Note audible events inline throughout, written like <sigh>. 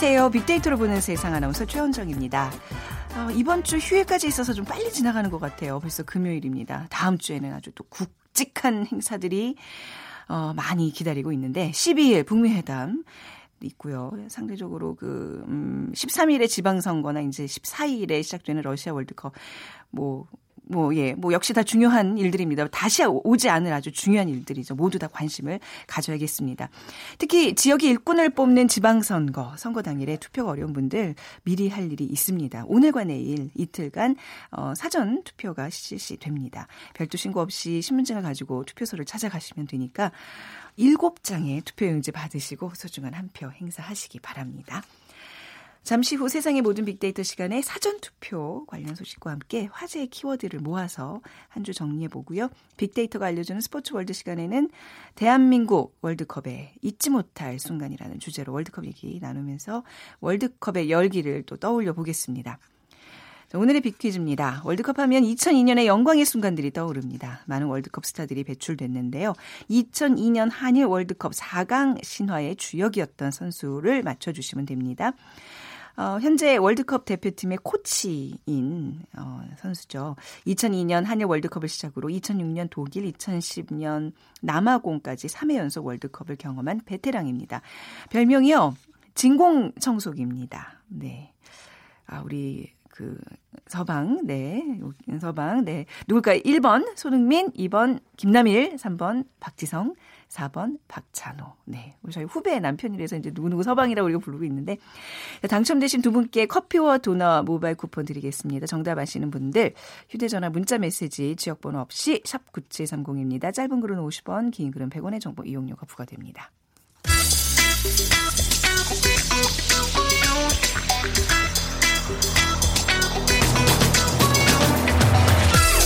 안녕하세요. 빅데이터로 보는 세상 아나운서 최원정입니다. 어, 이번 주 휴일까지 있어서 좀 빨리 지나가는 것 같아요. 벌써 금요일입니다. 다음 주에는 아주 또 굵직한 행사들이 어, 많이 기다리고 있는데 12일 북미 회담 있고요. 상대적으로 그 음, 13일에 지방선거나 이제 14일에 시작되는 러시아 월드컵 뭐 뭐, 예, 뭐, 역시 다 중요한 일들입니다. 다시 오지 않을 아주 중요한 일들이죠. 모두 다 관심을 가져야겠습니다. 특히 지역의 일꾼을 뽑는 지방선거, 선거 당일에 투표가 어려운 분들 미리 할 일이 있습니다. 오늘과 내일 이틀간 어, 사전 투표가 실시됩니다. 별도 신고 없이 신분증을 가지고 투표소를 찾아가시면 되니까 7장의 투표용지 받으시고 소중한 한 표 행사하시기 바랍니다. 잠시 후 세상의 모든 빅데이터 시간에 사전투표 관련 소식과 함께 화제의 키워드를 모아서 한 주 정리해 보고요. 빅데이터가 알려주는 스포츠 월드 시간에는 대한민국 월드컵에 잊지 못할 순간이라는 주제로 월드컵 얘기 나누면서 월드컵의 열기를 또 떠올려 보겠습니다. 오늘의 빅퀴즈입니다. 월드컵 하면 2002년의 영광의 순간들이 떠오릅니다. 많은 월드컵 스타들이 배출됐는데요. 2002년 한일 월드컵 4강 신화의 주역이었던 선수를 맞춰주시면 됩니다. 어, 현재 월드컵 대표팀의 코치인 어, 선수죠. 2002년 한일 월드컵을 시작으로 2006년 독일, 2010년 남아공까지 3회 연속 월드컵을 경험한 베테랑입니다. 별명이요. 진공 청소기입니다. 네. 아, 우리 그 서방, 네. 서방, 네. 누굴까요? 1번 손흥민, 2번 김남일, 3번 박지성, 4번 박찬호. 네. 우리 저희 후배 남편이라서 이제 누구누구 서방이라고 우리가 부르고 있는데 당첨되신 두 분께 커피와 도넛 모바일 쿠폰 드리겠습니다. 정답 아시는 분들 휴대 전화 문자 메시지 지역 번호 없이 샵 9730입니다. 짧은 글은 50원, 긴 글은 100원의 정보 이용료가 부과됩니다.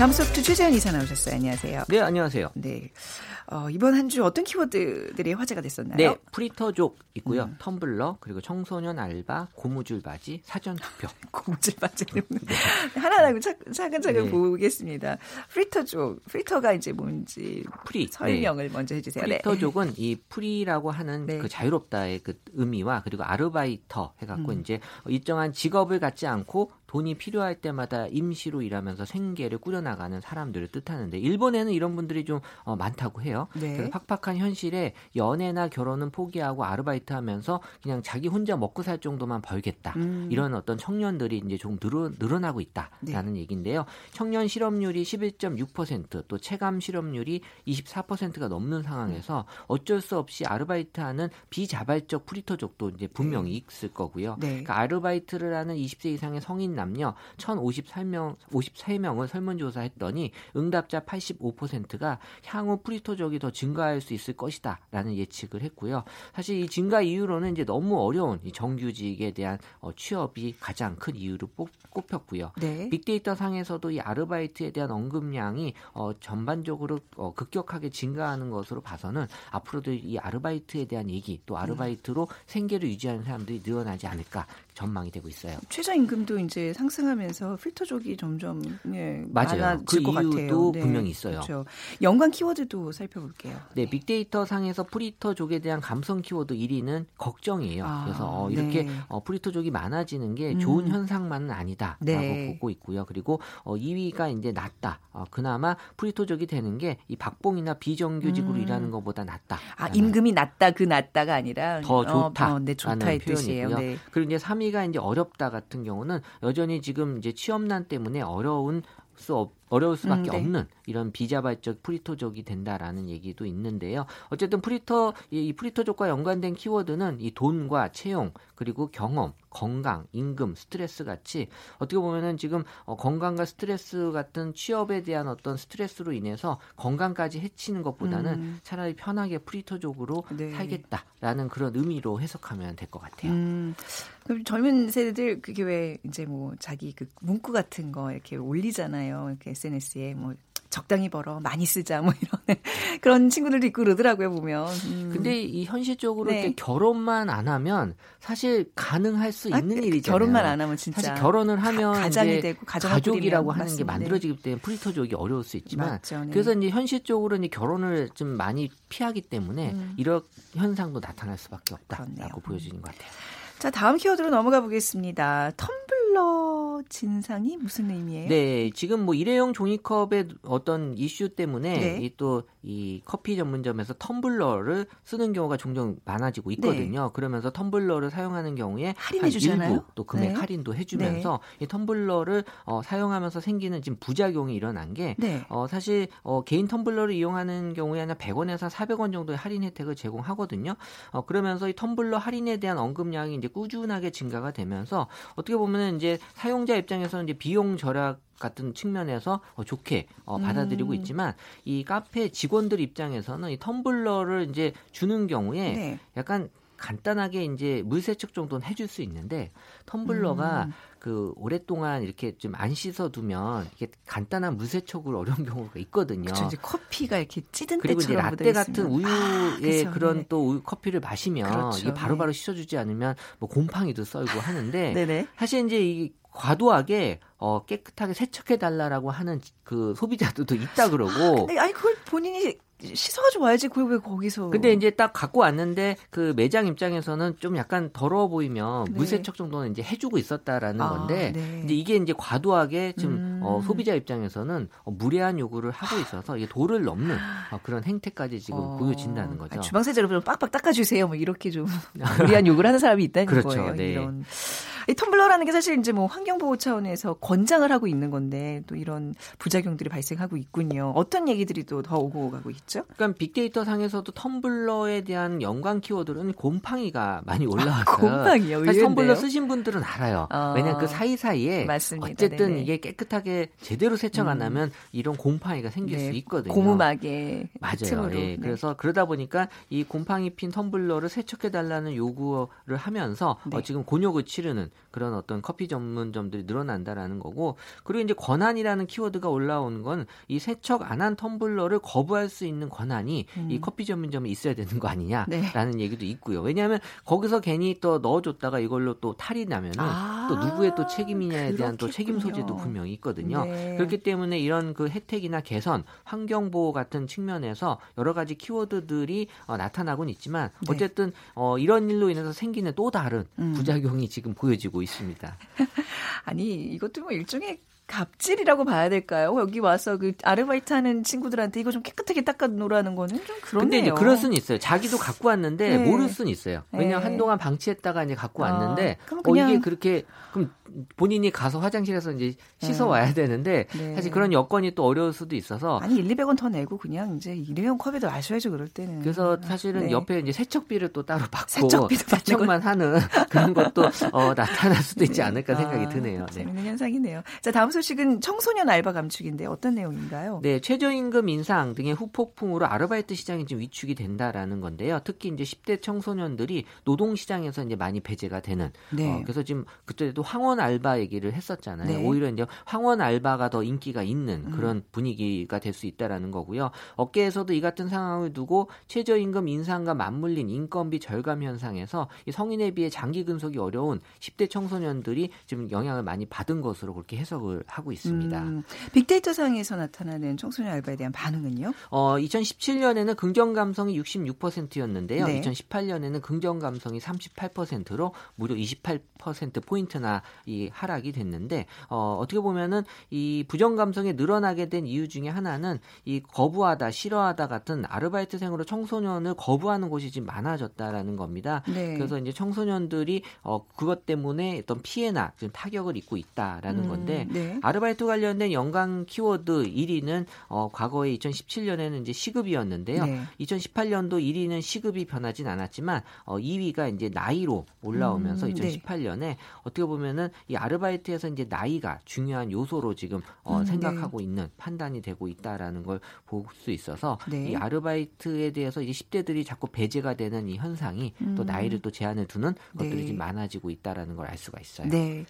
다음 소프트 최재원 이사 나오셨어요. 안녕하세요. 네, 안녕하세요. 네. 어, 이번 한 주 어떤 키워드들이 화제가 됐었나요? 네, 프리터족 있고요. 음. 텀블러, 그리고 청소년 알바, 고무줄 바지, 사전 투표. <laughs> 고무줄 바지는 네. <laughs> 하나하나 차근차근 네. 보겠습니다. 프리터족, 프리터가 이제 뭔지 프리 설명을 네. 먼저 해주세요. 네. 프리터족은 이 free라고 하는 네. 그 자유롭다의 그 의미와 그리고 Arbeiter 해갖고 음. 이제 일정한 직업을 갖지 않고 돈이 필요할 때마다 임시로 일하면서 생계를 꾸려나가는 사람들을 뜻하는데 일본에는 이런 분들이 좀 어, 많다고 해요. 네. 그래서 팍팍한 현실에 연애나 결혼은 포기하고 아르바이트 하면서 그냥 자기 혼자 먹고 살 정도만 벌겠다. 음. 이런 어떤 청년들이 이제 좀 늘어, 늘어나고 있다라는 네. 얘기인데요. 청년 실업률이 11.6%또 체감 실업률이 24%가 넘는 상황에서 어쩔 수 없이 아르바이트하는 비자발적 프리터족도 이제 분명히 네. 있을 거고요. 네. 그러니까 아르바이트를 하는 20세 이상의 성인 남녀 1,053명 53명을 설문조사했더니 응답자 85%가 향후 프리토족이 더 증가할 수 있을 것이다라는 예측을 했고요. 사실 이 증가 이유로는 이제 너무 어려운 이 정규직에 대한 어, 취업이 가장 큰 이유로 꼽혔고요. 네. 빅데이터 상에서도 이 아르바이트에 대한 언급량이 어, 전반적으로 어, 급격하게 증가하는 것으로 봐서는 앞으로도 이 아르바이트에 대한 얘기 또 아르바이트로 생계를 유지하는 사람들이 늘어나지 않을까 전망이 되고 있어요. 최저임금도 이제 상승하면서 필터족이 점점 예, 맞아요. 그 이유도 같아요. 네. 분명히 있어요. 그렇죠. 연관 키워드도 살펴볼게요. 네, 네. 빅데이터 상에서 프리터족에 대한 감성 키워드 1위는 걱정이에요. 아, 그래서 어, 이렇게 네. 어, 프리터족이 많아지는 게 좋은 음. 현상만은 아니다라고 네. 보고 있고요. 그리고 어, 2위가 이제 낫다. 어, 그나마 프리터족이 되는 게 이 박봉이나 비정규직으로 음. 일하는 것보다 낫다. 아, 임금이 낮다 그 낮다가 아니라 더 좋다. 어, 네, 좋다의 표현이고요. 네. 그리고 이제 3위 가 이제 어렵다 같은 경우는 여전히 지금 이제 취업난 때문에 어려운 수 없, 어려울 수밖에 음, 네. 없는 이런 비자발적 프리터족이 된다라는 얘기도 있는데요. 어쨌든 프리터 이 프리터족과 연관된 키워드는 이 돈과 채용 그리고 경험, 건강, 임금, 스트레스 같이 어떻게 보면은 지금 어, 건강과 스트레스 같은 취업에 대한 어떤 스트레스로 인해서 건강까지 해치는 것보다는 음. 차라리 편하게 프리터족으로 네. 살겠다라는 그런 의미로 해석하면 될 것 같아요. 음. 그럼 젊은 세대들 그게 왜 이제 뭐 자기 그 문구 같은 거 이렇게 올리잖아요. 이렇게 SNS에 뭐 적당히 벌어 많이 쓰자 뭐 이런 <laughs> 그런 친구들도 있고 그러더라고요 보면. 음. 근데 이 현실적으로 네. 결혼만 안 하면 사실 가능할 수 아, 있는 아, 일이잖아요. 결혼만 안 하면 진짜 사실 결혼을 하면 가, 장이 되고 가족이라고 하는. 게 만들어지기 때문에 프리터족이 어려울 수 있지만 맞죠, 네. 그래서 이제 현실적으로 이제 결혼을 좀 많이 피하기 때문에 음. 이런 현상도 나타날 수밖에 없다라고 그렇네요. 보여지는 것 같아요. 자 다음 키워드로 넘어가 보겠습니다. 텀블 러 진상이 무슨 의미예요? 네, 지금 뭐 일회용 종이컵의 어떤 이슈 때문에 네. 또이 커피 전문점에서 텀블러를 쓰는 경우가 종종 많아지고 있거든요. 네. 그러면서 텀블러를 사용하는 경우에 할인해 주잖아요. 일부 또 금액 네. 할인도 해주면서 네. 이 텀블러를 어, 사용하면서 생기는 지금 부작용이 일어난 게 네. 어, 사실 어, 개인 텀블러를 이용하는 경우에 한 100원에서 400원 정도의 할인 혜택을 제공하거든요. 어, 그러면서 이 텀블러 할인에 대한 언급량이 이제 꾸준하게 증가가 되면서 어떻게 보면 이제 사용자 입장에서는 이제 비용 절약 같은 측면에서 어, 좋게 어, 받아들이고 음. 있지만 이 카페 직원들 입장에서는 이 텀블러를 이제 주는 경우에 네. 약간 간단하게 이제 물 세척 정도는 해줄 수 있는데 텀블러가 음. 그 오랫동안 이렇게 좀 안 씻어두면 이게 간단한 물 세척을 어려운 경우가 있거든요. 그렇죠. 이제 커피가 이렇게 찌든 그리고 이제 라떼 같은 우유의 아, 그렇죠. 그런 네. 또 우유 커피를 마시면 그렇죠. 이게 바로바로 네. 씻어주지 않으면 뭐 곰팡이도 썰고 하는데 <laughs> 사실 이제 이 과도하게 어, 깨끗하게 세척해 달라라고 하는 그 소비자들도 있다 그러고. 아, 아니 그걸 본인이 씻어가지고 와야지 그걸 왜 거기서. 근데 이제 딱 갖고 왔는데 그 매장 입장에서는 좀 약간 더러워 보이면 네. 물세척 정도는 이제 해주고 있었다라는 아, 건데 네. 이제 이게 이제 과도하게 지금 음. 어, 소비자 입장에서는 어, 무례한 요구를 하고 있어서 이게 도를 넘는 어, 그런 행태까지 지금 어. 보여진다는 거죠. 아, 주방세제로 좀 빡빡 닦아주세요. 뭐 이렇게 좀 <laughs> 무리한 요구를 하는 사람이 있다는 그렇죠. 거예요. 네. 이런. 이 텀블러라는 게 사실 이제 뭐 환경보호 차원에서 권장을 하고 있는 건데 또 이런 부작용들이 발생하고 있군요. 어떤 얘기들이 또 더 오고 가고 있죠? 그러니까 빅데이터 상에서도 텀블러에 대한 연관 키워드는 곰팡이가 많이 올라왔어요. 아, 곰팡이요? 사실 텀블러 쓰신 분들은 알아요. 어, 왜냐하면 그 사이사이에 맞습니다. 어쨌든 네네. 이게 깨끗하게 제대로 세척 안 음. 하면 음. 이런 곰팡이가 생길 네, 수 있거든요. 고무막에 맞아요. 예. 네. 그래서 그러다 보니까 이 곰팡이 핀 텀블러를 세척해 달라는 요구를 하면서 어, 네. 어, 지금 곤욕을 치르는 그런 어떤 커피 전문점들이 늘어난다라는 거고 그리고 이제 권한이라는 키워드가 올라온 건 이 세척 안 한 텀블러를 거부할 수 있는 권한이 음. 이 커피 전문점에 있어야 되는 거 아니냐라는 네. 얘기도 있고요. 왜냐하면 거기서 괜히 또 넣어줬다가 이걸로 또 탈이 나면은 아, 또 누구의 또 책임이냐에 대한 또 책임 소지도 분명히 있거든요. 네. 그렇기 때문에 이런 그 혜택이나 개선, 환경 보호 같은 측면에서 여러 가지 키워드들이 어, 나타나고는 있지만 네. 어쨌든 어, 이런 일로 인해서 생기는 또 다른 음. 부작용이 지금 보여지 고 있습니다. <laughs> 아니 이것도 뭐 일종의 갑질이라고 봐야 될까요? 여기 와서 그 아르바이트 하는 친구들한테 이거 좀 깨끗하게 닦아 놓으라는 거는 좀 그렇네요. 근데 이제 그럴 수는 있어요. 자기도 갖고 왔는데 네. 모를 수는 있어요. 왜냐면 네. 한동안 방치했다가 이제 갖고 아, 왔는데 어, 이게 그렇게 그럼 본인이 가서 화장실에서 이제 씻어 와야 네. 되는데 네. 사실 그런 여건이 또 어려울 수도 있어서 아니 1, 200원 더 내고 그냥 이제 일회용 컵에도 마셔야죠 그럴 때는. 그래서 사실은 네. 옆에 이제 세척비를 또 따로 받고 세척비도 세척만 하는 <laughs> 그런 것도 어, 나타날 수도 있지 않을까 생각이 아, 드네요. 네. 재밌는 현상이네요. 자 다음 소 식은 청소년 알바 감축인데 어떤 내용인가요? 네 최저임금 인상 등의 후폭풍으로 아르바이트 시장이 지금 위축이 된다라는 건데요. 특히 이제 10대 청소년들이 노동 시장에서 이제 많이 배제가 되는. 네. 어, 그래서 지금 그때도 황원 알바 얘기를 했었잖아요. 네. 오히려 이제 황원 알바가 더 인기가 있는 음. 그런 음. 분위기가 될 수 있다라는 거고요. 업계에서도 이 같은 상황을 두고 최저임금 인상과 맞물린 인건비 절감 현상에서 이 성인에 비해 장기 근속이 어려운 10대 청소년들이 지금 영향을 많이 받은 것으로 그렇게 해석을 하고 있습니다. 음. 빅데이터 상에서 나타나는 청소년 알바에 대한 반응은요? 어, 2017년에는 긍정 감성이 66%였는데요. 네. 2018년에는 긍정 감성이 38%로 무려 28% 포인트나 이 하락이 됐는데 어, 어떻게 보면은 이 부정 감성이 늘어나게 된 이유 중에 하나는 이 거부하다, 싫어하다 같은 아르바이트생으로 청소년을 거부하는 곳이 지금 많아졌다라는 겁니다. 네. 그래서 이제 청소년들이 어, 그것 때문에 어떤 피해나 지금 타격을 입고 있다라는 음, 건데 네. 아르바이트 관련된 연관 키워드 1위는 어, 과거에 2017년에는 이제 시급이었는데요. 네. 2018년도 1위는 시급이 변하진 않았지만 어, 2위가 이제 나이로 올라오면서 음, 2018년에 어떻게 보면은 이 아르바이트에서 이제 나이가 중요한 요소로 지금 어, 음, 네. 생각하고 네. 있는 판단이 되고 있다라는 걸 볼 수 있어서 네. 이 아르바이트에 대해서 이제 10대들이 자꾸 배제가 되는 이 현상이 음. 또 나이를 또 제한을 두는 것들이 네. 좀 많아지고 있다라는 걸 알 수가 있어요. 네.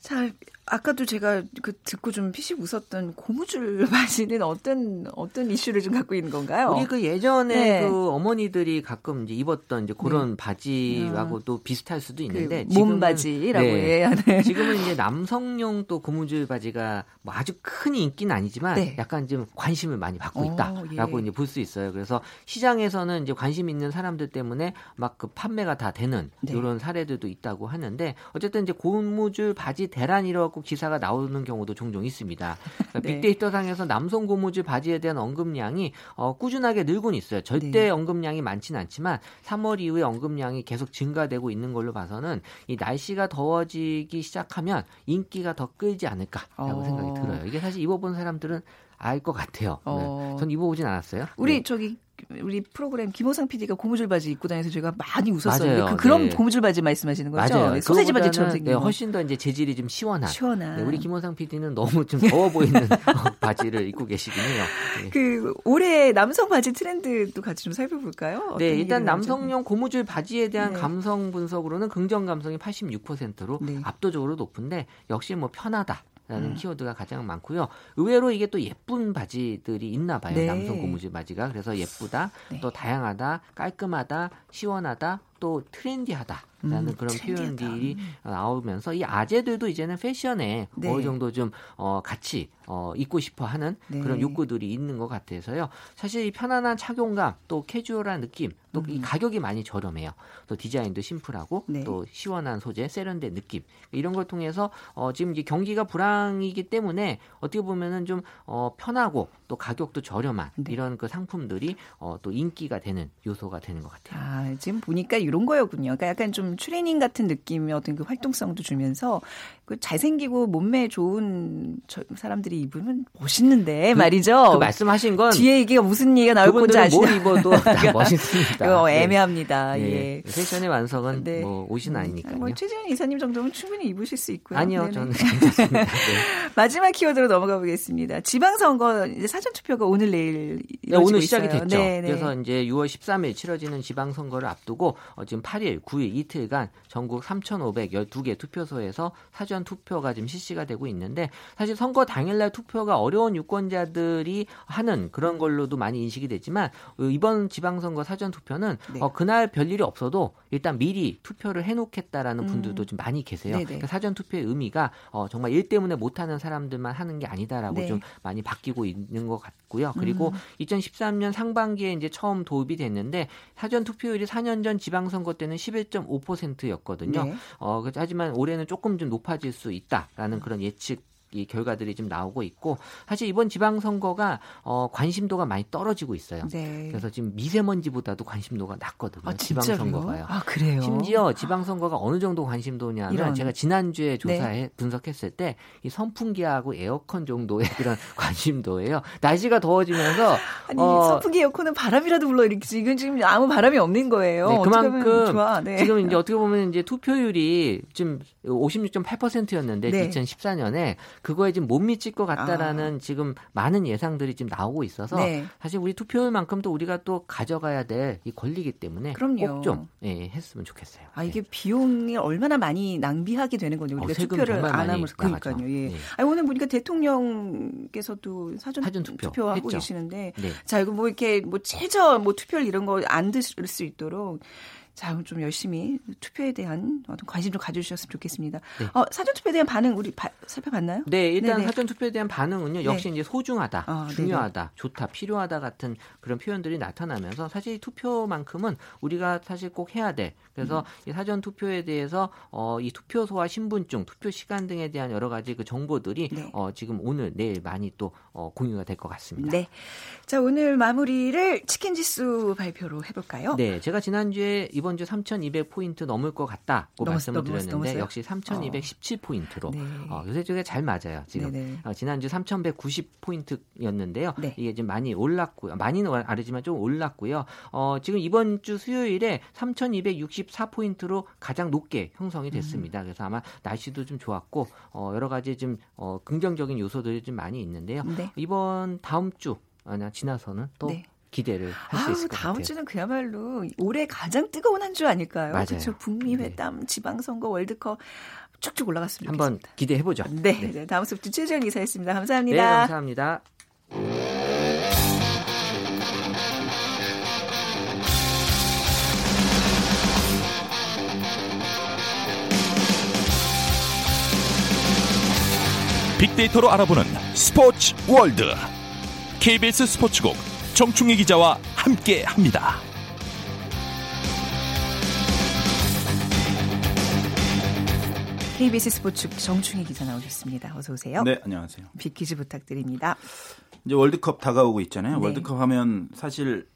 자, 아까도 제가 그 듣고 좀 피식 웃었던 고무줄 <laughs> 바지는 어떤 어떤 이슈를 좀 갖고 있는 건가요? 우리 그 예전에 네. 그 어머니들이 가끔 이제 입었던 이제 그런 네. 바지하고 또 비슷할 수도 있는데 그 몸바지라고 네. 해야 돼. <laughs> 지금은 이제 남성용 또 고무줄 바지가 뭐 아주 큰 인기는 아니지만 네. 약간 좀 관심을 많이 받고 있다라고 예. 이제 볼 수 있어요. 그래서 시장에서는 이제 관심 있는 사람들 때문에 막 그 판매가 다 되는 네. 이런 사례들도 있다고 하는데 어쨌든 이제 고무줄 바지 대란이라고 기사가 나오는 경우도 종종 있습니다. 그러니까 <laughs> 네. 빅데이터상에서 남성 고무줄 바지에 대한 언급량이 어, 꾸준하게 늘고는 있어요. 절대 네. 언급량이 많지는 않지만 3월 이후에 언급량이 계속 증가되고 있는 걸로 봐서는 이 날씨가 더워지기 시작하면 인기가 더 끌지 않을까라고 어. 생각이 들어요. 이게 사실 입어본 사람들은 알 것 같아요. 어. 네. 전 입어보진 않았어요. 우리 네. 저기 우리 프로그램 김호상 PD가 고무줄 바지 입고 다녀서 제가 많이 웃었어요. 그, 그런 네. 고무줄 바지 말씀하시는 거죠? 맞아요. 네, 소세지 바지처럼 생긴 네, 훨씬 더 이제 재질이 좀 시원한. 시원한. 네, 우리 김호상 PD는 너무 좀 더워 보이는 <laughs> <laughs> 바지를 입고 계시긴 해요. 네. 그 올해 남성 바지 트렌드도 같이 좀 살펴볼까요? 네, 일단 남성용 고무줄 바지에 대한 네. 감성 분석으로는 긍정 감성이 86%로 압도적으로 높은데 역시 뭐 편하다. 라는 음. 키워드가 가장 많고요. 의외로 이게 또 예쁜 바지들이 있나 봐요. 네. 남성 고무줄 바지가. 그래서 예쁘다, 네. 또 다양하다, 깔끔하다, 시원하다, 또 트렌디하다. 라는 음, 그런 트렌디하다. 표현들이 나오면서 이 아재들도 이제는 패션에 네. 어느 정도 좀 어, 같이 어, 입고 싶어 하는 네. 그런 욕구들이 있는 것 같아서요. 사실 이 편안한 착용감, 또 캐주얼한 느낌, 또이 음. 가격이 많이 저렴해요. 또 디자인도 심플하고 네. 또 시원한 소재, 세련된 느낌 이런 걸 통해서 어, 지금 이제 경기가 불황이기 때문에 어떻게 보면은 좀 어, 편하고 또 가격도 저렴한 네. 이런 그 상품들이 어, 또 인기가 되는 요소가 되는 것 같아요. 아, 지금 보니까 이런 거였군요. 그러니까 약간 좀 트레이닝 같은 느낌의 어떤 그 활동성도 주면서 그 잘생기고 몸매 좋은 사람들이 입으면 멋있는데 그, 말이죠. 그 말씀하신 건 뒤에 이게 무슨 얘기가 나올 건지 아시죠? 뭘 입어도 다 <laughs> 멋있습니다. 어, 애매합니다. 네. 예. 패션의 완성은 네. 뭐 옷은 아니니까요. 뭐 최재현 이사님 정도면 충분히 입으실 수 있고요. 아니요, 네네. 저는 괜찮습니다. <laughs> 네. 마지막 키워드로 넘어가 보겠습니다. 지방선거 이제 사전 투표가 오늘 내일 네, 오늘 시작이 있어요. 됐죠. 네네. 그래서 이제 6월 13일 치러지는 지방선거를 앞두고 어, 지금 8일, 9일 이틀간 전국 3,512개 투표소에서 사전 투표가 지금 실시가 되고 있는데 사실 선거 당일날 투표가 어려운 유권자들이 하는 그런 걸로도 많이 인식이 됐지만 이번 지방선거 사전 투표는 네. 어, 그날 별일이 없어도 일단 미리 투표를 해놓겠다라는 음. 분들도 좀 많이 계세요. 그러니까 사전 투표의 의미가 어, 정말 일 때문에 못하는 사람들만 하는 게 아니다라고 네. 좀 많이 바뀌고 있는 것 같고요. 그리고 음. 2013년 상반기에 이제 처음 도입이 됐는데 사전 투표율이 4년 전 지방 선거 때는 11.5%였거든요. 네. 어, 하지만 올해는 조금 좀 높아질 수 있다라는 그런 예측 이 결과들이 좀 나오고 있고 사실 이번 지방선거가 어, 관심도가 많이 떨어지고 있어요. 네. 그래서 지금 미세먼지보다도 관심도가 낮거든요. 아, 지방선거가요. 아 그래요? 심지어 지방선거가 어느 정도 관심도냐면 이런. 제가 지난주에 조사해 네. 분석했을 때 이 선풍기하고 에어컨 정도의 <laughs> 그런 관심도예요. 날씨가 더워지면서 <laughs> 아니 어, 선풍기 에어컨은 바람이라도 불러 일으키지 이건 지금 아무 바람이 없는 거예요. 네, 그만큼 네. 지금 이제 <laughs> 어떻게 보면 이제 투표율이 지금 56.8%였는데 네. 2014년에 그거에 지금 못 미칠 것 같다라는 아. 지금 많은 예상들이 지금 나오고 있어서 네. 사실 우리 투표율만큼 도 우리가 또 가져가야 될 이 권리이기 때문에 꼭 좀 예, 했으면 좋겠어요. 아 이게 네. 비용이 얼마나 많이 낭비하게 되는 거죠. 우리가 어, 투표를 안 하면서 그러니까요. 예. 네. 아니 오늘 보니까 대통령께서도 사전, 사전 투표 하고 계시는데 네. 자 이거 뭐 이렇게 뭐 최저 뭐 투표를 이런 거 안 드실 수 있도록 자, 좀 열심히 투표에 대한 어떤 관심 좀 가져주셨으면 좋겠습니다. 네. 어, 사전 투표에 대한 반응 우리 바, 살펴봤나요? 네, 일단 네네. 사전 투표에 대한 반응은요. 역시 네. 이제 소중하다, 어, 중요하다, 네네. 좋다, 필요하다 같은 그런 표현들이 나타나면서 사실 투표만큼은 우리가 사실 꼭 해야 돼. 그래서 음. 이 사전 투표에 대해서 어, 이 투표소와 신분증, 투표 시간 등에 대한 여러 가지 그 정보들이 네. 어, 지금 오늘 내일 많이 또 어, 공유가 될 것 같습니다. 네. 자, 오늘 마무리를 치킨 지수 발표로 해볼까요? 네, 제가 지난주에 이번 주 3,200포인트 넘을 것 같다고 넘었, 말씀을 드렸는데 넘었어요? 역시 3,217포인트로 어. 어, 요새 쪽에 잘 맞아요. 지금 어, 지난주 3,190포인트였는데요. 네. 이게 좀 많이 올랐고요. 많이는 아니지만 좀 올랐고요. 어, 지금 이번 주 수요일에 3,264포인트로 가장 높게 형성이 됐습니다. 음. 그래서 아마 날씨도 좀 좋았고 어, 여러 가지 좀 어, 긍정적인 요소들이 좀 많이 있는데요. 네. 이번 다음 주 아니야 지나서는 또 네. 기대를 할 수 있을 것 다음 같아요. 주는 그야말로 올해 가장 뜨거운 한 주 아닐까요? 그렇죠. 북미 회담, 네. 지방선거, 월드컵 쭉쭉 올라갔습니다. 한번 기대해 보죠. 네, 네. 네. 다음 소프트 최재현 기사였습니다. 감사합니다. 네, 감사합니다. 빅데이터로 알아보는 스포츠 월드 KBS 스포츠국 정충희 기자와 함께 합니다. KBS 스포츠 정충희 기자 나오셨습니다. 어서 오세요. 네, 안녕하세요. 빅퀴즈 부탁드립니다. 이제 월드컵 다가오고 있잖아요. 네. 월드컵 하면 사실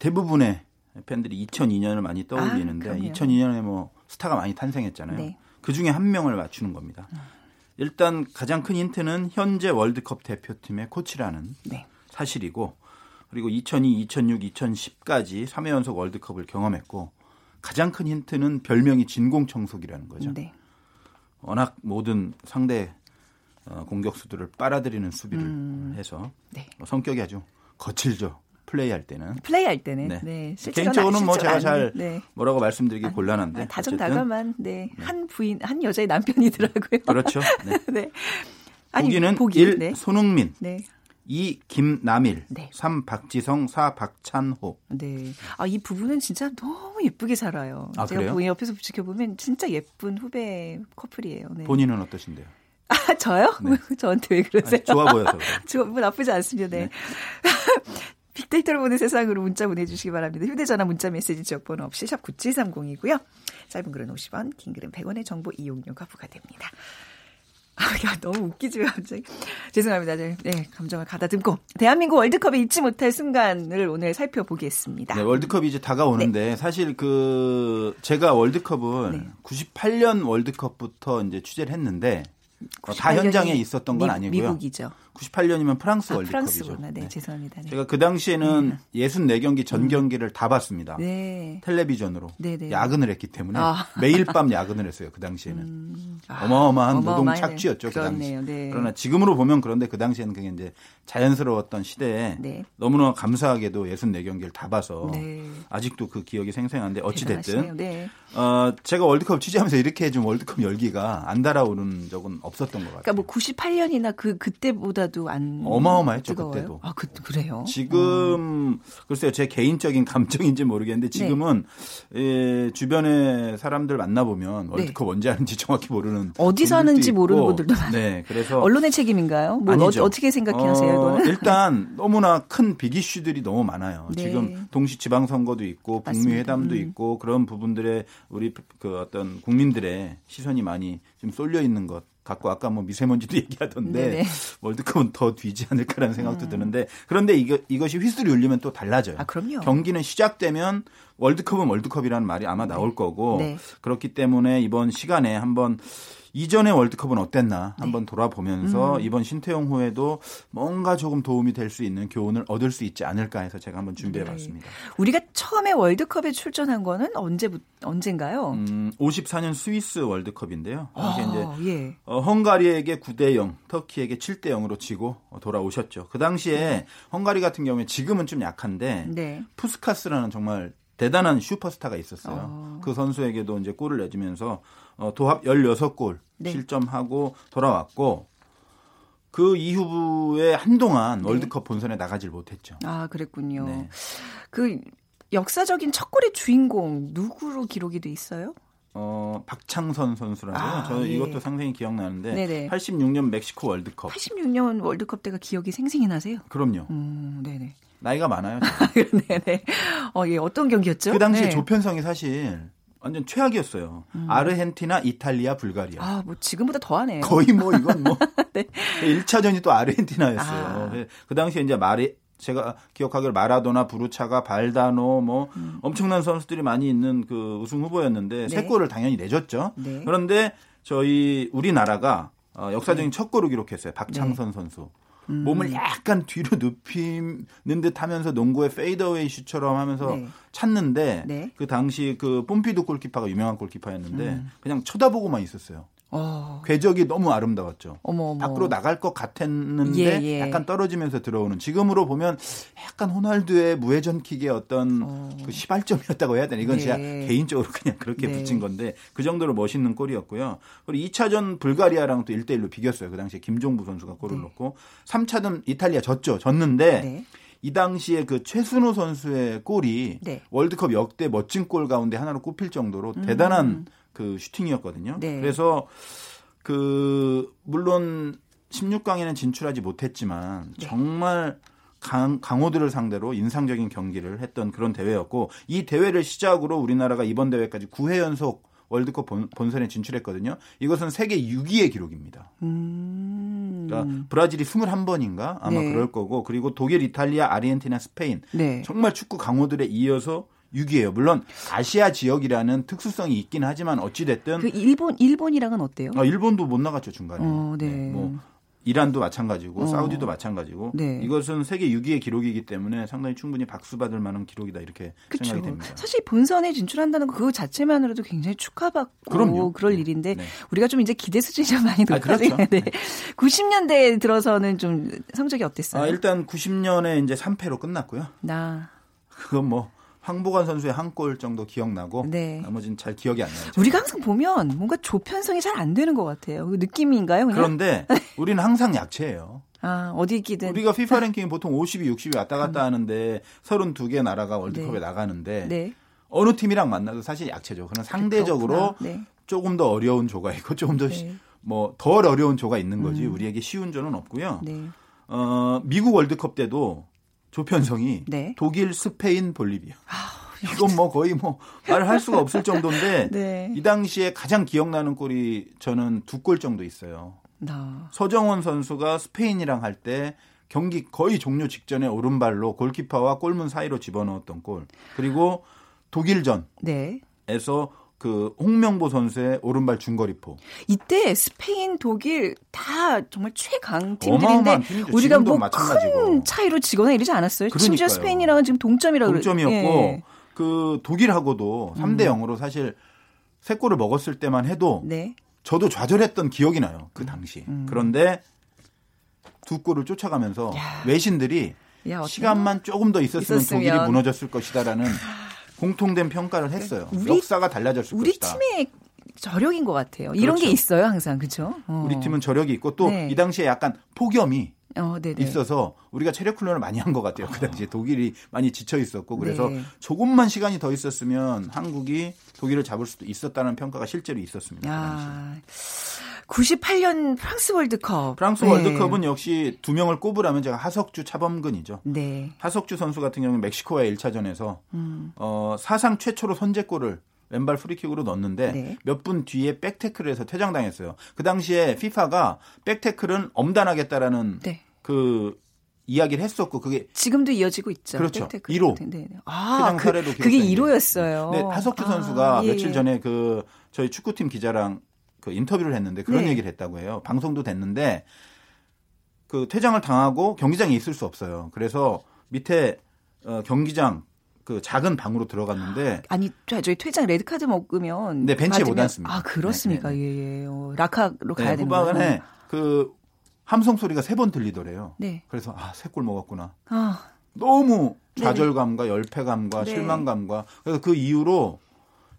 대부분의 팬들이 2002년을 많이 떠올리는데 아, 2002년에 뭐 스타가 많이 탄생했잖아요. 네. 그 중에 한 명을 맞추는 겁니다. 음. 일단 가장 큰 힌트는 현재 월드컵 대표팀의 코치라는 네. 사실이고 그리고 2002, 2006, 2010까지 3회 연속 월드컵을 경험했고 가장 큰 힌트는 별명이 진공청소기라는 거죠. 네. 워낙 모든 상대 어, 공격수들을 빨아들이는 수비를 음. 해서 네. 뭐 성격이 아주 거칠죠. 플레이할 때는 플레이할 때는 네, 네. 개인적으로는 뭐 제가 잘 네. 뭐라고 말씀드리기 아, 곤란한데 다정다감한 네. 네. 한 부인 한 여자의 남편이더라고요. 그렇죠. 네. <laughs> 네. 아니, 보기는 보기, 1. 네. 손흥민 네. 2. 김남일 네. 3. 박지성 4. 박찬호 네. 아, 이 부부는 진짜 너무 예쁘게 살아요. 아, 제가 그래요? 옆에서 지켜보면 진짜 예쁜 후배 커플이에요. 네. 본인은 어떠신데요? 아, 저요? 네. <laughs> 저한테 왜 그러세요? 아니, 좋아 보여서. <laughs> 좋아, 뭐 나쁘지 않습니다. 네. 네. 빅데이터를 보는 세상으로 문자 보내주시기 바랍니다. 휴대전화 문자 메시지 지역번호 없이 샵 9730이고요. 짧은 글은 50원, 긴 글은 100원의 정보 이용료가 부과됩니다. 아, 야, 너무 웃기지, 갑자기. 죄송합니다. 네, 네, 감정을 가다듬고. 대한민국 월드컵에 잊지 못할 순간을 오늘 살펴보겠습니다. 네, 월드컵이 이제 다가오는데, 네. 사실 그, 제가 월드컵은 네. 98년 월드컵부터 이제 취재를 했는데, 다 현장에 있었던 건 미, 아니고요. 미국이죠. 98년이면 프랑스 아, 월드컵이죠. 프랑스구나. 네, 네, 죄송합니다. 네. 제가 그 당시에는 네. 64경기 전 음. 경기를 다 봤습니다. 네. 텔레비전으로 네, 네. 야근을 했기 때문에 아. 매일 밤 야근을 했어요. 그 당시에는 음. 아. 어마어마한 노동 착취였죠. 그 당시. 네. 그러나 지금으로 보면 그런데 그 당시에는 그게 이제 자연스러웠던 시대에 네. 너무나 감사하게도 64경기를 다 봐서 아직도 그 기억이 생생한데 어찌 됐든 어, 제가 월드컵 취재하면서 이렇게 좀 월드컵 열기가 안 달아오른 적은 없었던 것 같아요. 그러니까 뭐 98년이나 그 그때보다 도 안 어마어마했죠 뜨거워요? 그때도. 아, 그, 그래요. 지금 음. 글쎄요 제 개인적인 감정인지 모르겠는데 네. 지금은 네. 예, 주변에 사람들 만나 보면 월드컵 네. 언제 하는지 정확히 모르는 어디서 하는지 있고. 모르는 분들도 많아요. 네, 그래서 언론의 책임인가요? 뭐 아니죠. 어, 떻게 생각하세요? 어, 일단 너무나 큰 빅이슈들이 너무 많아요. 네. 지금 동시 지방선거도 있고 북미 회담도 음. 있고 그런 부분들에 우리 그 어떤 국민들의 시선이 많이 지금 쏠려 있는 것 갖고 아까 뭐 미세먼지도 <laughs> 얘기하던데 네네. 월드컵은 더 뒤지 않을까라는 생각도 음. 드는데 그런데 이거 이것이 휘슬이 울리면 또 달라져요. 아, 그럼요. 경기는 시작되면 월드컵은 월드컵이라는 말이 아마 나올 네. 거고 네. 그렇기 때문에 이번 시간에 한번 이전의 월드컵은 어땠나 네. 한번 돌아보면서 음. 이번 신태용 후에도 뭔가 조금 도움이 될 수 있는 교훈을 얻을 수 있지 않을까 해서 제가 한번 준비해 네. 봤습니다. 우리가 처음에 월드컵에 출전한 거는 언제 언젠가요? 음, 54년 스위스 월드컵인데요. 아, 이제 예. 어, 헝가리에게 9대 0, 터키에게 7대 0으로 지고 돌아오셨죠. 그 당시에 네. 헝가리 같은 경우에 지금은 좀 약한데 네. 푸스카스라는 정말 대단한 슈퍼스타가 있었어요. 어. 그 선수에게도 이제 골을 내주면서 어, 도합 16골 네. 실점하고 돌아왔고 그 이후에 한동안 네. 월드컵 본선에 나가질 못했죠. 아, 그랬군요. 네. 그 역사적인 첫 골의 주인공 누구로 기록이 돼 있어요? 어, 박창선 선수라고요. 아, 저 예. 이것도 상당히 기억나는데 네네. 86년 멕시코 월드컵. 86년 월드컵 때가 기억이 생생히 나세요? 그럼요. 음, 네네. 나이가 많아요. <laughs> 네 네. 어, 예, 어떤 경기였죠? 그 당시에 네. 조편성이 사실 완전 최악이었어요. 음. 아르헨티나, 이탈리아, 불가리아. 아, 뭐 지금보다 더하네요. 거의 뭐 이건 뭐 <laughs> 네. 1차전이 또 아르헨티나였어요. 아. 그 당시에 이제 마리 제가 기억하기로 마라도나 부르차가 발다노 뭐 음. 엄청난 선수들이 많이 있는 그 우승 후보였는데 네. 세 골을 당연히 내줬죠. 네. 그런데 저희 우리나라가 어, 역사적인 네. 첫 골을 기록했어요. 박창선 네. 선수. 음. 몸을 약간 뒤로 눕히는 듯 하면서 농구의 페이더웨이 슛처럼 하면서 네. 찾는데 네. 그 당시 그 뽐피도 골키퍼가 유명한 골키퍼였는데 음. 그냥 쳐다보고만 있었어요. 어. 궤적이 너무 아름다웠죠. 어머, 어머. 밖으로 나갈 것 같았는데 예, 예. 약간 떨어지면서 들어오는 지금으로 보면 약간 호날두의 무회전킥의 어떤 어. 그 시발점이었다고 해야 되나 이건 네. 제가 개인적으로 그냥 그렇게 네. 붙인 건데 그 정도로 멋있는 골이었고요. 그리고 2차전 불가리아랑 또 1대1로 비겼어요. 그 당시에 김종부 선수가 골을 네. 넣고 3차전 이탈리아 졌죠. 졌는데 네. 이 당시에 그 최순호 선수의 골이 네. 월드컵 역대 멋진 골 가운데 하나로 꼽힐 정도로 음. 대단한 그 슈팅이었거든요. 네. 그래서 그 물론 16강에는 진출하지 못했지만 네. 정말 강, 강호들을 상대로 인상적인 경기를 했던 그런 대회였고 이 대회를 시작으로 우리나라가 이번 대회까지 9회 연속 월드컵 본, 본선에 진출했거든요. 이것은 세계 6위의 기록입니다. 음. 그러니까 브라질이 21번인가 아마 네. 그럴 거고 그리고 독일, 이탈리아, 아르헨티나, 스페인 네. 정말 축구 강호들에 이어서 6위예요. 물론 아시아 지역이라는 특수성이 있긴 하지만 어찌 됐든 그 일본 일본이랑은 어때요? 아, 일본도 못 나갔죠 중간에. 어, 네. 네. 뭐 이란도 마찬가지고 어. 사우디도 마찬가지고 네. 이것은 세계 6위의 기록이기 때문에 상당히 충분히 박수 받을 만한 기록이다 이렇게 그쵸. 생각이 됩니다. 사실 본선에 진출한다는 거 그거 자체만으로도 굉장히 축하받고 그럼요. 그럴 네. 일인데 네. 우리가 좀 이제 기대 수준이 좀 많이 높아지게 아, 그렇죠. 네. 90년대에 들어서는 좀 성적이 어땠어요? 아, 일단 90년에 이제 3패로 끝났고요. 나 그건 뭐 황보관 선수의 한 골 정도 기억나고 네. 나머지는 잘 기억이 안 나요. 우리가 항상 보면 뭔가 조편성이 잘 안 되는 것 같아요. 그 느낌인가요? 그냥? 그런데 <laughs> 우리는 항상 약체예요. 아, 어디 있기든. 우리가 FIFA <laughs> 랭킹이 보통 52, 60이 왔다 갔다 음. 하는데 32개 나라가 월드컵에 네. 나가는데 네. 어느 팀이랑 만나도 사실 약체죠. 그는 상대적으로 네. 조금 더 어려운 조가 있고 조금 더 네. 뭐덜 어려운 조가 있는 거지. 음. 우리에게 쉬운 조는 없고요. 네. 어, 미국 월드컵 때도 조편성이 네. 독일, 스페인, 볼리비아. 아, 이건 뭐 거의 뭐 말을 할 수가 없을 정도인데 <laughs> 네. 이 당시에 가장 기억나는 골이 저는 두 골 정도 있어요. 나. 서정원 선수가 스페인이랑 할 때 경기 거의 종료 직전에 오른발로 골키퍼와 골문 사이로 집어넣었던 골. 그리고 독일전에서 네. 그 홍명보 선수의 오른발 중거리포. 이때 스페인, 독일 다 정말 최강 팀들인데 우리가 뭐 큰 차이로 지거나 이러지 않았어요. 그러니까요. 심지어 스페인이랑은 지금 동점이라고 동점이었고 예. 그 독일하고도 3대 0으로 음. 사실 세 골을 먹었을 때만 해도 네. 저도 좌절했던 기억이 나요. 그 당시. 음. 그런데 두 골을 쫓아가면서 야. 외신들이 야, 시간만 조금 더 있었으면, 있었으면, 독일이 무너졌을 것이다라는 공통된 평가를 했어요. 우리, 역사가 달라졌을 우리 것이다. 우리 팀의 저력인 것 같아요. 이런 그렇죠. 게 있어요, 항상 그렇죠. 어. 우리 팀은 저력이 있고 또이 네. 당시에 약간 폭염이 어, 있어서 우리가 체력 훈련을 많이 한 것 같아요. 그 당시에 독일이 많이 지쳐 있었고 그래서 네. 조금만 시간이 더 있었으면 한국이 독일을 잡을 수도 있었다는 평가가 실제로 있었습니다. 아. 98년 프랑스 월드컵. 프랑스 네. 월드컵은 역시 두 명을 꼽으라면 제가 하석주 차범근이죠. 네. 하석주 선수 같은 경우는 멕시코와의 1차전에서 음. 어, 사상 최초로 선제골을 왼발 프리킥으로 넣었는데 네. 몇분 뒤에 백태클을 해서 퇴장당했어요. 그 당시에 피파가 백태클은 엄단하겠다라는 네. 그 이야기를 했었고 그게 지금도 이어지고 있죠. 그렇죠. 1호. 네. 아, 그, 그게 1호였어요. 네, 하석주 아, 선수가 예, 며칠 예. 전에 그 저희 축구팀 기자랑 그 인터뷰를 했는데 그런 네. 얘기를 했다고 해요. 방송도 됐는데 그 퇴장을 당하고 경기장에 있을 수 없어요. 그래서 밑에 어, 경기장 그 작은 방으로 들어갔는데 아니 저희 퇴장 레드 카드 먹으면 네 벤치에 맞으면, 못 앉습니다. 아 그렇습니까? 네, 네. 예, 예. 어, 라카로 가야 네, 되는 거예요. 후반에 그 함성 소리가 세 번 들리더래요. 네. 그래서 아 세 골 먹었구나. 아. 너무 좌절감과 열패감과 네. 실망감과 그래서 그 이후로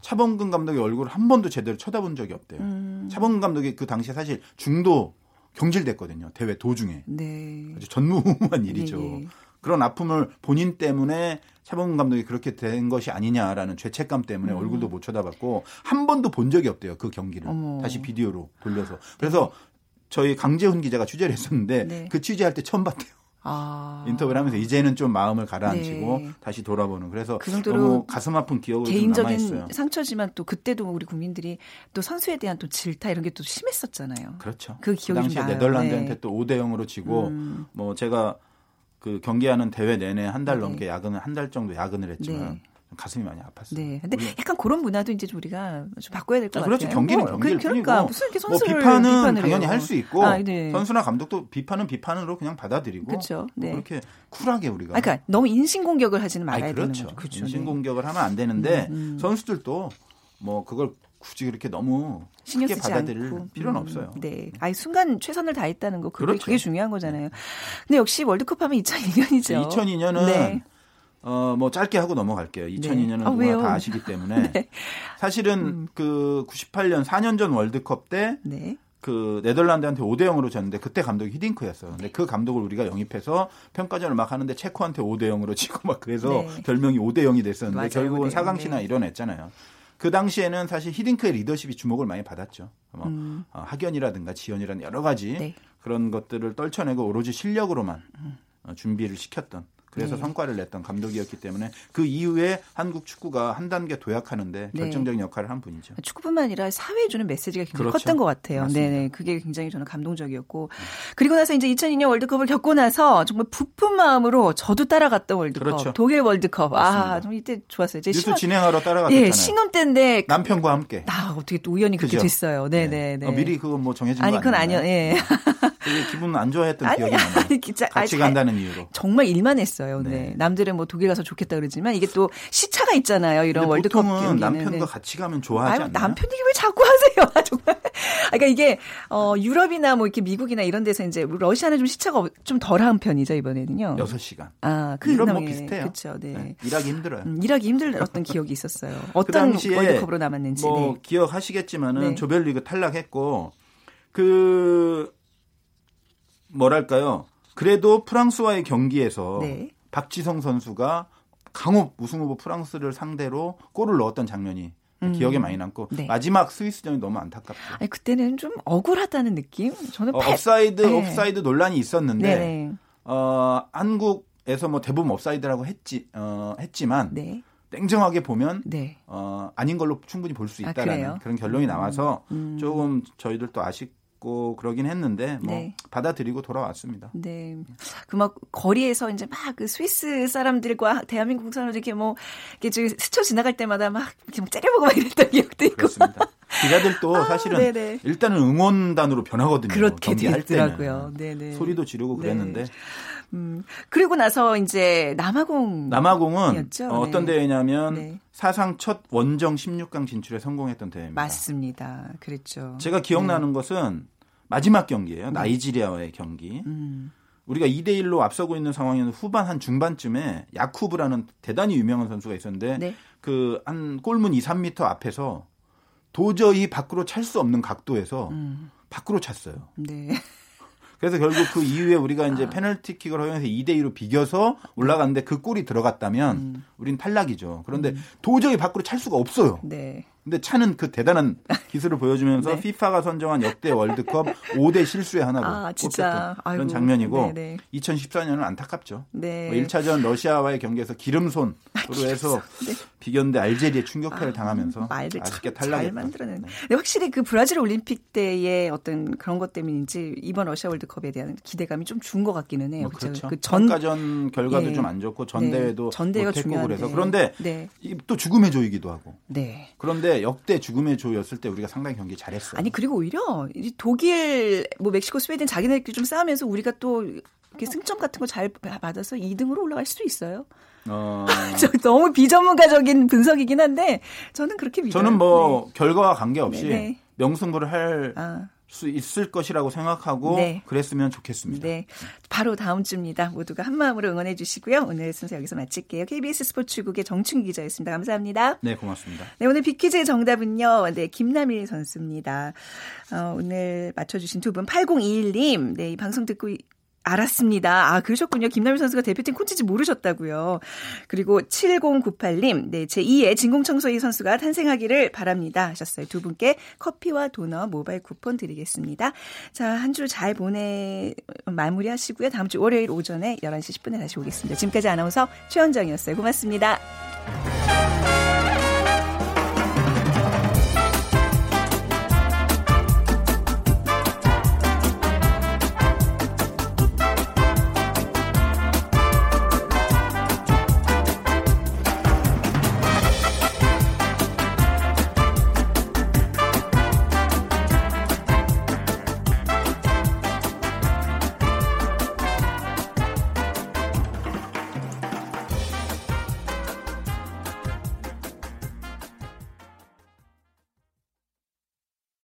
차범근 감독의 얼굴을 한 번도 제대로 쳐다본 적이 없대요. 음. 차범근 감독이 그 당시에 사실 중도 경질됐거든요. 대회 도중에. 네. 아주 전무후무한 일이죠. 네. 그런 아픔을 본인 때문에 차범근 감독이 그렇게 된 것이 아니냐라는 죄책감 때문에 음. 얼굴도 못 쳐다봤고 한 번도 본 적이 없대요. 그 경기를. 어머. 다시 비디오로 돌려서. 그래서 저희 강재훈 기자가 취재를 했었는데 네. 그 취재할 때 처음 봤대요. 아. 인터뷰를 하면서 이제는 좀 마음을 가라앉히고 네. 다시 돌아보는 그래서 그 너무 가슴 아픈 기억으로 개인적인 상처지만 또 그때도 우리 국민들이 또 선수에 대한 또 질타 이런 게 또 심했었잖아요. 그렇죠. 그 기억이 그 당시에 네덜란드한테 네. 또 5대 0으로 지고 음. 뭐 제가 그 경기하는 대회 내내 한달 네. 넘게 야근을 한 달 정도 야근을 했지만 네. 가슴이 많이 아팠어요. 네. 근데 약간 그런 문화도 이제 우리가 좀 바꿔야 될것 아, 그렇죠. 같아요. 경기는 뭐, 경기일 그러니까 무슨 이렇게 선수를 뭐 비판은 당연히 할 수 있고 아, 네. 선수나 감독도 비판은 비판으로 그냥 받아들이고 그렇죠. 네. 뭐 그렇게 쿨하게 우리가 아, 그러니까 너무 인신 공격을 하지는 말아야 아니, 그렇죠. 되는 거죠. 그렇죠. 인신 공격을 하면 안 되는데 음, 음. 선수들도 뭐 그걸 굳이 그렇게 너무 신경 쓰지 받아들일 않고. 필요는 음, 없어요. 네. 아니 순간 최선을 다했다는 거 그게, 그렇죠. 그게 중요한 거잖아요. 근데 역시 월드컵 하면 2002년이죠. 2002년은 네. 어, 뭐 짧게 하고 넘어갈게요. 2002년은 네. 아, 누가 다 아시기 때문에. <laughs> 네. 사실은 음. 그 98년 4년 전 월드컵 때 네. 그 네덜란드한테 5대 0으로 졌는데 그때 감독이 히딩크였어요. 근데 그 감독을 우리가 영입해서 평가전을 막 하는데 체코한테 5대 0으로 지고 막 그래서 네. 별명이 5대 0이 됐었는데 맞아요, 결국은 4강시나 네. 이뤄냈잖아요. 그 당시에는 사실 히딩크의 리더십이 주목을 많이 받았죠. 뭐 음. 어, 학연이라든가 지연이라는 여러 가지 네. 그런 것들을 떨쳐내고 오로지 실력으로만 음. 어, 준비를 시켰던 그래서 네. 성과를 냈던 감독이었기 때문에 그 이후에 한국 축구가 한 단계 도약하는데 네. 결정적인 역할을 한 분이죠. 축구뿐만 아니라 사회에 주는 메시지가 굉장히 그렇죠. 컸던 것 같아요. 네, 네, 그게 굉장히 저는 감동적이었고 음. 그리고 나서 이제 2002년 월드컵을 겪고 나서 정말 부푼 마음으로 저도 따라갔던 월드컵, 그렇죠. 독일 월드컵. 아, 맞습니다. 아, 좀 이때 좋았어요. 제 뉴스 신혼, 진행하러 따라갔잖아요. 예, 신혼 때인데 남편과 함께. 아, 어떻게 또 우연히 그렇게 그죠? 됐어요. 네, 네, 네. 어, 미리 그거 뭐 정해진 아니, 그건 아니요. 예. 되게 기분 안 좋아했던 <laughs> 아니, 기억이 나요. 아니, 같이 아니, 간다는 이유로. 정말 일만 했어요. 네. 네. 남들은 뭐 독일 가서 좋겠다 그러지만 이게 또 시차가 있잖아요. 이런 월드컵 경기는. 남편과 네. 같이 가면 좋아하지 않나요? 남편 얘기 왜 자꾸 하세요? <laughs> 정말. 그러니까 이게 어 유럽이나 뭐 이렇게 미국이나 이런 데서 이제 러시아는 좀 시차가 좀 덜한 편이죠 이번에는요. 6시간. 아, 그 유럽 뭐 비슷해요. 그렇죠. 네. 네. 일하기 힘들어요. 음, 일하기 힘들었던 기억이 있었어요. <laughs> 그 어떤 그 월드컵으로 남았는지. 뭐 네. 기억하시겠지만은 네. 조별리그 탈락했고 그 뭐랄까요? 그래도 프랑스와의 경기에서 네. 박지성 선수가 강호 우승 후보 프랑스를 상대로 골을 넣었던 장면이 음. 기억에 많이 남고 네. 마지막 스위스전이 너무 안타깝죠. 아니, 그때는 좀 억울하다는 느낌? 저는 어, 오프사이드 네. 오프사이드 논란이 있었는데 네. 어, 한국에서 뭐 대부분 오프사이드라고 했지 어, 했지만 네. 냉정하게 보면 네. 어, 아닌 걸로 충분히 볼 수 있다라는 아, 그런 결론이 나와서 음. 조금 저희들도 아쉽 받고 그러긴 했는데 뭐 네. 받아들이고 돌아왔습니다. 네. 그 막 거리에서 이제 막 그 스위스 사람들과 대한민국 사람들 이렇게 뭐 이렇게 스쳐 지나갈 때마다 막 이렇게 막 째려보고 막 이랬던 기억도 있고. 그렇습니다. 기자들도 <laughs> 아, 사실은 네네. 일단은 응원단으로 변하거든요. 그렇게 되더라고요. 네네. 소리도 지르고 네. 그랬는데. 음, 그리고 나서 이제 남아공 남아공은 어, 떤 네. 대회냐면 네. 사상 첫 원정 16강 진출에 성공했던 대회입니다. 맞습니다. 그랬죠. 제가 기억나는 네. 것은 마지막 경기예요. 네. 나이지리아와의 경기. 음. 우리가 2대 1로 앞서고 있는 상황에는 후반 한 중반쯤에 야쿠브라는 대단히 유명한 선수가 있었는데 네. 그한 골문 2, 3미터 앞에서 도저히 밖으로 찰 수 없는 각도에서 음. 밖으로 찼어요. 네. <laughs> 그래서 결국 그 이후에 우리가 이제 아. 페널티킥을 허용해서 2대 2로 비겨서 올라갔는데 그 골이 들어갔다면 음. 우린 탈락이죠. 그런데 음. 도저히 밖으로 찰 수가 없어요. 네. 근데 차는 그 대단한 기술을 보여주면서 <laughs> 네. 피파가 선정한 역대 월드컵 <laughs> 5대 실수의 하나로 아, 진짜. 그런 장면이고 네네. 2014년은 안타깝죠. 네. 뭐 1차전 러시아와의 경기에서 기름손으로 해서 네. 비겼는데 알제리에 충격파를 아, 당하면서 말들 아쉽게 탈락했다. 잘 만들어낸. 네. 확실히 그 브라질 올림픽 때의 어떤 그런 것 때문인지 이번 러시아 월드컵에 대한 기대감이 좀 준 것 같기는 해요. 뭐 그렇죠. 그 전, 평가전 결과도 예. 좀안 좋고 전 네. 대회도 전 대회가 중요고 그래서 그런데 네. 또 죽음의 조이기도 하고. 네. 그런데 역대 죽음의 조였을 때 우리가 상당히 경기 잘했어요. 아니 그리고 오히려 독일, 뭐 멕시코, 스웨덴 자기네들끼리 좀 싸우면서 우리가 또 이렇게 승점 같은 거 잘 받아서 2등으로 올라갈 수도 있어요. 어... <laughs> 너무 비전문가적인 분석이긴 한데 저는 그렇게 믿어요. 저는 뭐 네. 결과와 관계없이 네, 네. 명승부를 할 아. 수 있을 것이라고 생각하고 네. 그랬으면 좋겠습니다. 네. 바로 다음 주입니다. 모두가 한 마음으로 응원해 주시고요. 오늘 순서 여기서 마칠게요. KBS 스포츠국의 정춘 기자였습니다. 감사합니다. 네, 고맙습니다. 네, 오늘 빅퀴즈의 정답은요. 네, 김남일 선수입니다. 어, 오늘 맞춰 주신 두 분, 8021님. 네, 이 방송 듣고 알았습니다. 아, 그러셨군요. 김남일 선수가 대표팀 코치인지 모르셨다고요. 그리고 7098님, 네, 제2의 진공청소기 선수가 탄생하기를 바랍니다. 하셨어요. 두 분께 커피와 도넛 모바일 쿠폰 드리겠습니다. 자, 한 주 잘 보내, 마무리 하시고요. 다음 주 월요일 오전에 11시 10분에 다시 오겠습니다. 지금까지 아나운서 최원정이었어요. 고맙습니다.